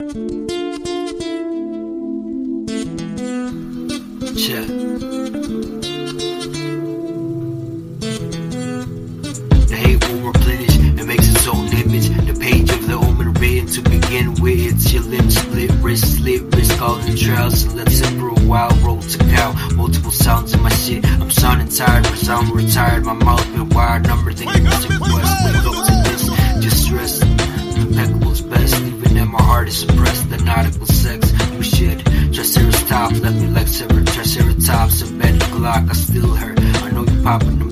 Check. The hate will replenish and makes its own image. The page of the omen written to begin with. It's your limbs split, wrist slit, wrist all in trials. And separate a wild road to cow. Multiple sounds in my shit. I'm sounding tired, but I'm retired. My mouth been wired, number heart is suppressed. The nautical sex, you shit. Triceratops left me like severed Triceratops. A Betty Glock, I still hurt. I know you popping them